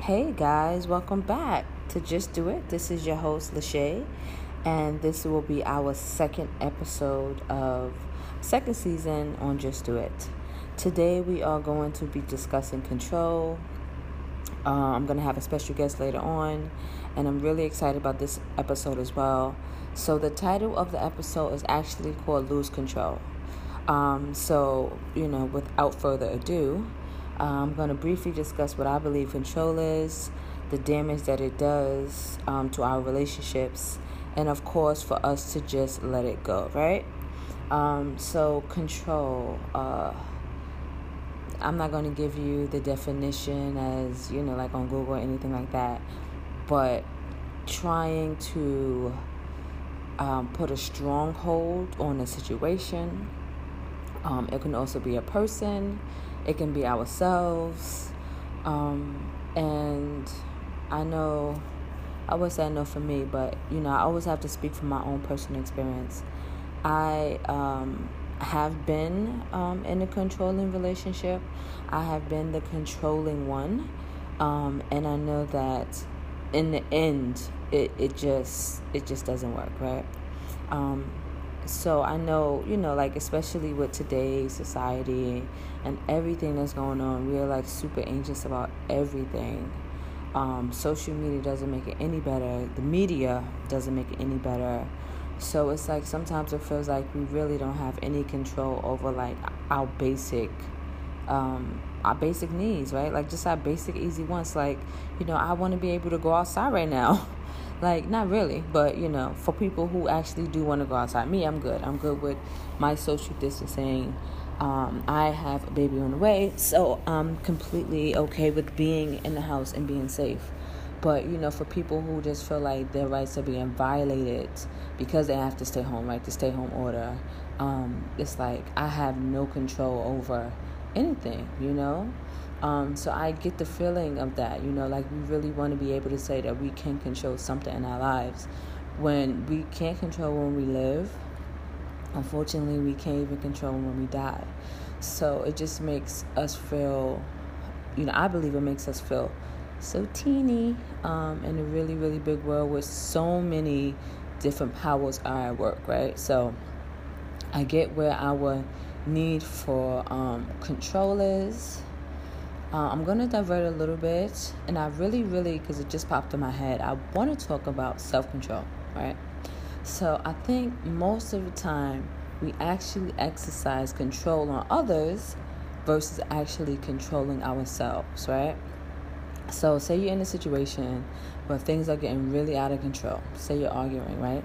Hey guys, welcome back to Just Do It. This is your host Lachey, and this will be our second episode of second season on Just Do It. Today we are going to be discussing control. Uh, I'm going to have a special guest later on, and I'm really excited about this episode as well. So the title of the episode is actually called "Lose Control." Um, so you know, without further ado. I'm going to briefly discuss what I believe control is, the damage that it does um, to our relationships, and of course, for us to just let it go, right? Um, so, control. Uh, I'm not going to give you the definition as, you know, like on Google or anything like that, but trying to um, put a stronghold on a situation. Um, it can also be a person it can be ourselves. Um, and I know, I would say I know for me, but you know, I always have to speak from my own personal experience. I um, have been um, in a controlling relationship. I have been the controlling one, um, and I know that in the end, it, it just it just doesn't work, right? So I know, you know, like especially with today's society and everything that's going on, we're like super anxious about everything. Um, social media doesn't make it any better. The media doesn't make it any better. So it's like sometimes it feels like we really don't have any control over like our basic um, our basic needs, right? Like just our basic easy ones. Like, you know, I want to be able to go outside right now. Like, not really, but you know, for people who actually do want to go outside, me, I'm good. I'm good with my social distancing. Um, I have a baby on the way, so I'm completely okay with being in the house and being safe. But you know, for people who just feel like their rights are being violated because they have to stay home, right? The stay home order. Um, it's like I have no control over anything, you know? Um, so I get the feeling of that, you know, like we really want to be able to say that we can control something in our lives when we can't control when we live. Unfortunately, we can't even control when we die. So it just makes us feel, you know, I believe it makes us feel so teeny um, in a really, really big world where so many different powers are at work, right? So I get where our need for um, control is uh, I'm going to divert a little bit, and I really, really, because it just popped in my head, I want to talk about self control, right? So I think most of the time we actually exercise control on others versus actually controlling ourselves, right? So, say you're in a situation where things are getting really out of control. Say you're arguing, right?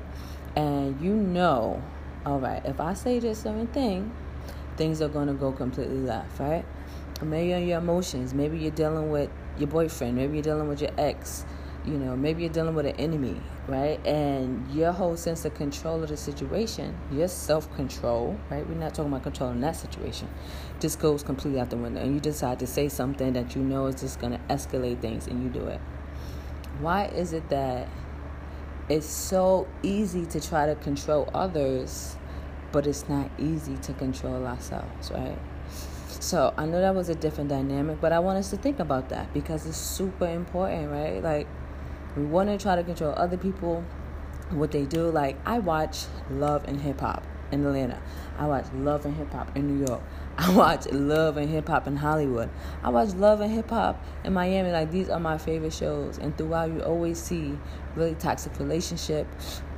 And you know, all right, if I say this certain thing, things are going to go completely left, right? Maybe on your emotions. Maybe you're dealing with your boyfriend. Maybe you're dealing with your ex. You know, maybe you're dealing with an enemy, right? And your whole sense of control of the situation, your self control, right? We're not talking about controlling that situation, just goes completely out the window. And you decide to say something that you know is just going to escalate things, and you do it. Why is it that it's so easy to try to control others, but it's not easy to control ourselves, right? So I know that was a different dynamic, but I want us to think about that because it's super important, right? Like we want to try to control other people, what they do. Like I watch Love and Hip Hop in Atlanta. I watch Love and Hip Hop in New York. I watch Love and Hip Hop in Hollywood. I watch Love and Hip Hop in Miami. Like these are my favorite shows. And throughout, you always see really toxic relationship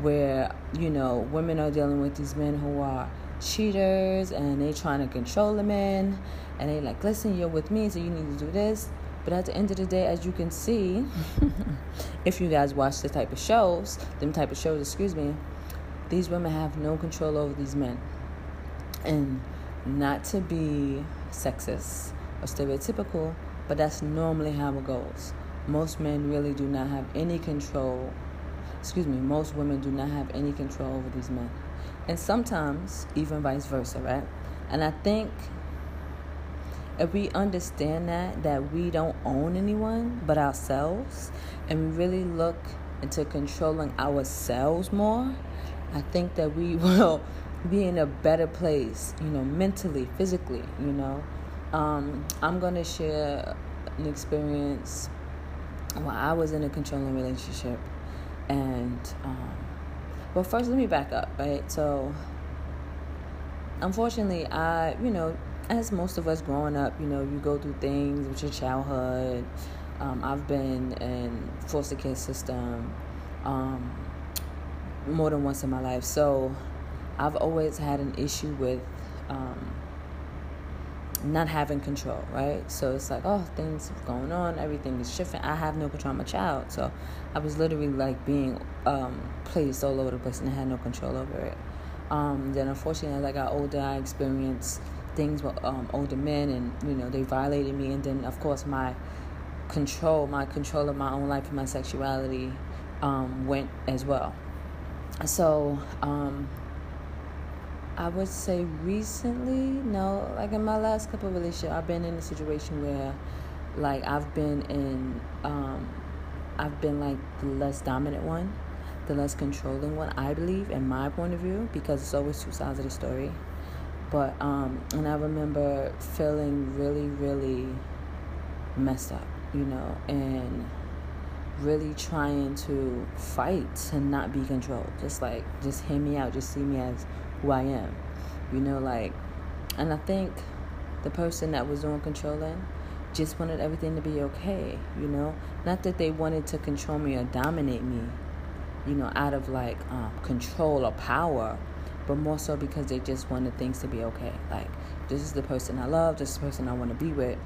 where you know women are dealing with these men who are cheaters and they trying to control the men and they like listen you're with me so you need to do this. But at the end of the day as you can see if you guys watch the type of shows them type of shows excuse me these women have no control over these men. And not to be sexist or stereotypical but that's normally how it goes. Most men really do not have any control excuse me most women do not have any control over these men and sometimes even vice versa, right? And I think if we understand that that we don't own anyone but ourselves and we really look into controlling ourselves more, I think that we will be in a better place, you know, mentally, physically, you know. Um, I'm gonna share an experience while I was in a controlling relationship, and um, well, first let me back up, right? So, unfortunately, I, you know, as most of us growing up, you know, you go through things with your childhood. Um, I've been in foster care system um, more than once in my life, so I've always had an issue with um, not having control, right? So it's like, oh, things are going on, everything is shifting. I have no control. I'm a child, so I was literally like being um, placed all over the place, and I had no control over it. Um, then unfortunately, as I got older, I experienced things with um, older men, and you know they violated me, and then of course my control, my control of my own life and my sexuality um, went as well. So um, I would say recently, no, like in my last couple of relationships, I've been in a situation where, like, I've been in, um, I've been like the less dominant one, the less controlling one, I believe, in my point of view, because it's always two sides of the story. But, um, and I remember feeling really, really messed up, you know, and really trying to fight to not be controlled. Just like, just hear me out, just see me as who I am. You know, like, and I think the person that was on controlling just wanted everything to be okay, you know? Not that they wanted to control me or dominate me, you know, out of like um, control or power, but more so because they just wanted things to be okay. Like, this is the person I love, this is the person I want to be with.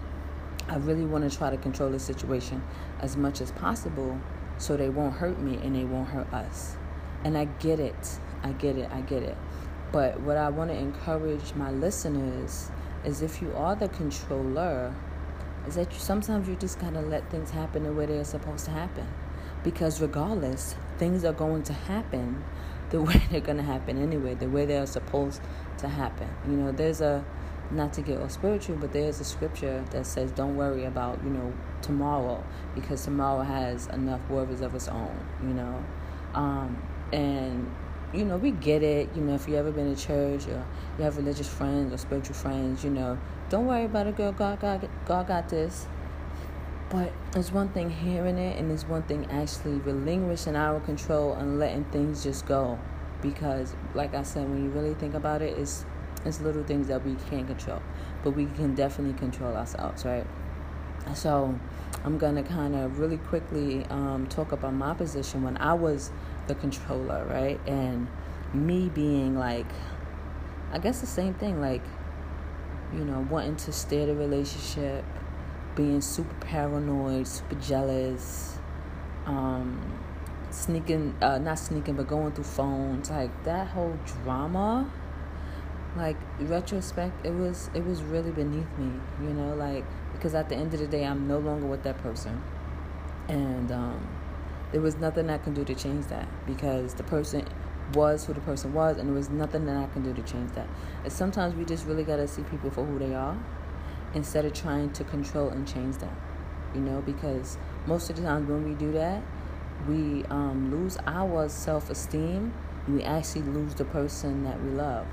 I really want to try to control the situation as much as possible so they won't hurt me and they won't hurt us. And I get it. I get it. I get it. But what I want to encourage my listeners is if you are the controller, is that you, sometimes you just gotta let things happen the way they're supposed to happen. Because regardless, things are going to happen the way they're gonna happen anyway, the way they're supposed to happen. You know, there's a not to get all spiritual, but there's a scripture that says, "Don't worry about you know tomorrow, because tomorrow has enough worries of its own." You know, um, and you know, we get it. You know, if you ever been to church or you have religious friends or spiritual friends, you know, don't worry about it, girl. God, God, God got this. But it's one thing hearing it, and it's one thing actually relinquishing our control and letting things just go. Because, like I said, when you really think about it, it's it's little things that we can't control, but we can definitely control ourselves, right? So, I'm gonna kind of really quickly um, talk about my position when I was the controller, right? And me being like, I guess the same thing, like, you know, wanting to steer the relationship, being super paranoid, super jealous, um, sneaking, uh, not sneaking, but going through phones, like that whole drama. Like retrospect, it was it was really beneath me, you know, like because at the end of the day, I'm no longer with that person, and um, there was nothing I can do to change that because the person was who the person was, and there was nothing that I can do to change that. And sometimes we just really gotta see people for who they are instead of trying to control and change them. You know, because most of the times when we do that, we um, lose our self esteem. We actually lose the person that we love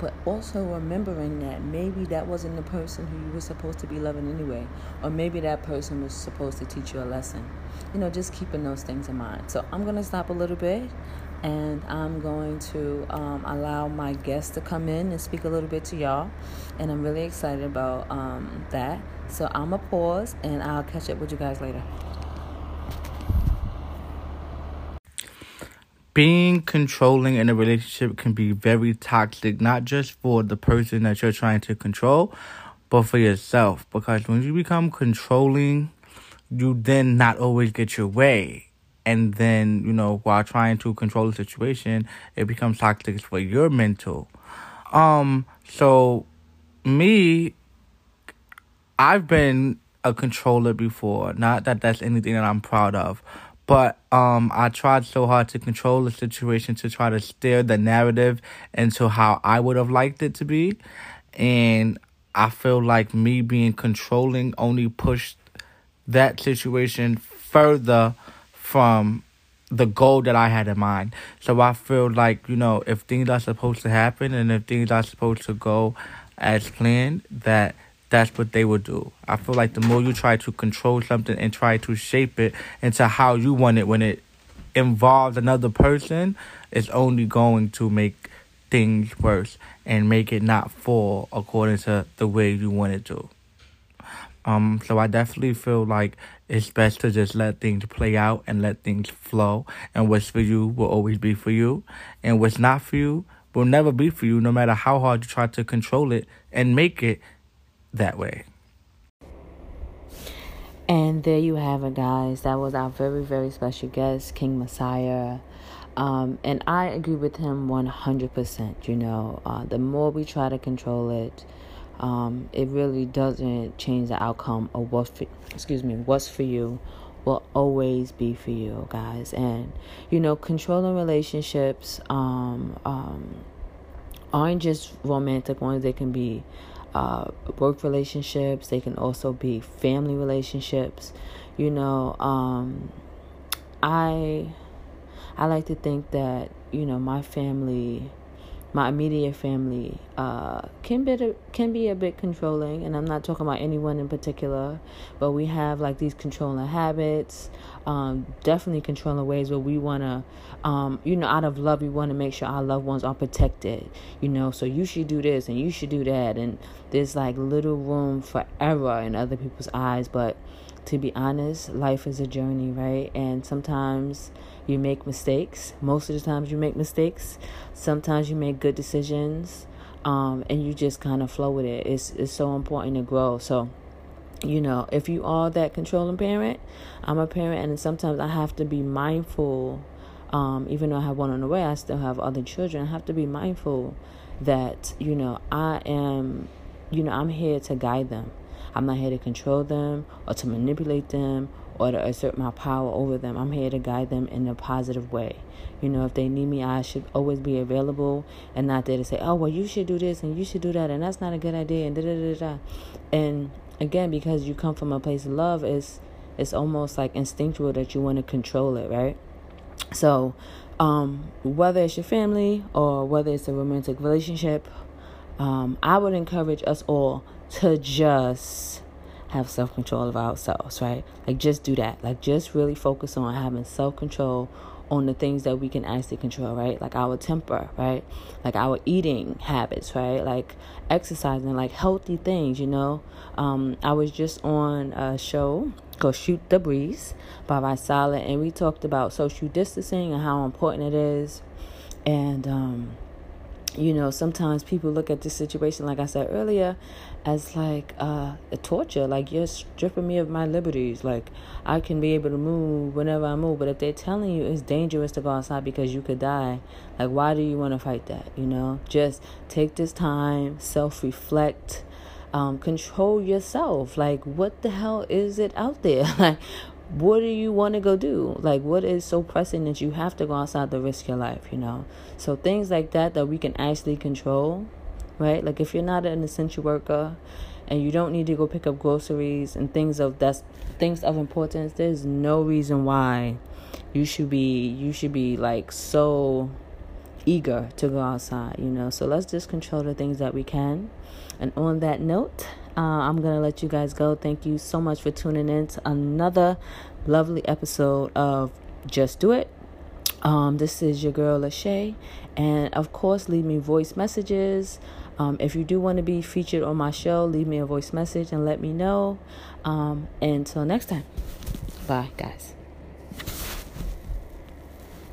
but also remembering that maybe that wasn't the person who you were supposed to be loving anyway, or maybe that person was supposed to teach you a lesson. You know, just keeping those things in mind. So I'm going to stop a little bit and I'm going to um, allow my guests to come in and speak a little bit to y'all. And I'm really excited about um, that. So I'm to pause and I'll catch up with you guys later. Being controlling in a relationship can be very toxic, not just for the person that you're trying to control, but for yourself. Because when you become controlling, you then not always get your way. And then, you know, while trying to control the situation, it becomes toxic for your mental. Um, so me, I've been a controller before. Not that that's anything that I'm proud of, but um, I tried so hard to control the situation to try to steer the narrative into how I would have liked it to be. And I feel like me being controlling only pushed that situation further from the goal that I had in mind. So I feel like, you know, if things are supposed to happen and if things are supposed to go as planned, that that's what they will do. I feel like the more you try to control something and try to shape it into how you want it when it involves another person, it's only going to make things worse and make it not fall according to the way you want it to. Um, so I definitely feel like it's best to just let things play out and let things flow. And what's for you will always be for you. And what's not for you will never be for you, no matter how hard you try to control it and make it that way. And there you have it, guys. That was our very, very special guest, Kxng Masiyah. Um, and I agree with him 100%. You know, uh, the more we try to control it, um, it really doesn't change the outcome of what, for, excuse me, what's for you will always be for you, guys. And you know, controlling relationships um, um, aren't just romantic ones; they can be uh, work relationships. They can also be family relationships. You know, um, I I like to think that you know my family my immediate family uh, can be can be a bit controlling, and I'm not talking about anyone in particular, but we have like these controlling habits, um, definitely controlling ways where we want to, um, you know, out of love, we want to make sure our loved ones are protected, you know. So you should do this and you should do that, and there's like little room for error in other people's eyes, but to be honest, life is a journey, right? And sometimes you make mistakes. Most of the times you make mistakes. Sometimes you make good decisions. Um, and you just kind of flow with it. It's it's so important to grow. So, you know, if you are that controlling parent, I'm a parent, and sometimes I have to be mindful. Um, even though I have one on the way, I still have other children. I have to be mindful that you know I am, you know, I'm here to guide them. I'm not here to control them or to manipulate them or to assert my power over them. I'm here to guide them in a positive way. You know, if they need me, I should always be available and not there to say, oh, well, you should do this and you should do that and that's not a good idea and da da da da. And again, because you come from a place of love, it's, it's almost like instinctual that you want to control it, right? So, um, whether it's your family or whether it's a romantic relationship, um, I would encourage us all to just have self control of ourselves, right? Like, just do that. Like, just really focus on having self control on the things that we can actually control, right? Like our temper, right? Like our eating habits, right? Like exercising, like healthy things, you know. Um, I was just on a show called Shoot the Breeze by Rysala, and we talked about social distancing and how important it is. And, um, you know, sometimes people look at this situation, like I said earlier, as like uh, a torture. Like you're stripping me of my liberties. Like I can be able to move whenever I move, but if they're telling you it's dangerous to go outside because you could die, like why do you want to fight that? You know, just take this time, self reflect. Um, control yourself. Like, what the hell is it out there? like, what do you want to go do? Like, what is so pressing that you have to go outside to risk your life, you know? So, things like that that we can actually control, right? Like, if you're not an essential worker and you don't need to go pick up groceries and things of that's things of importance, there's no reason why you should be you should be like so eager to go outside, you know. So let's just control the things that we can. And on that note, uh, I'm going to let you guys go. Thank you so much for tuning in to another lovely episode of Just Do It. Um, this is your girl Lachey, and of course, leave me voice messages. Um, if you do want to be featured on my show, leave me a voice message and let me know. Um, until next time, bye, guys.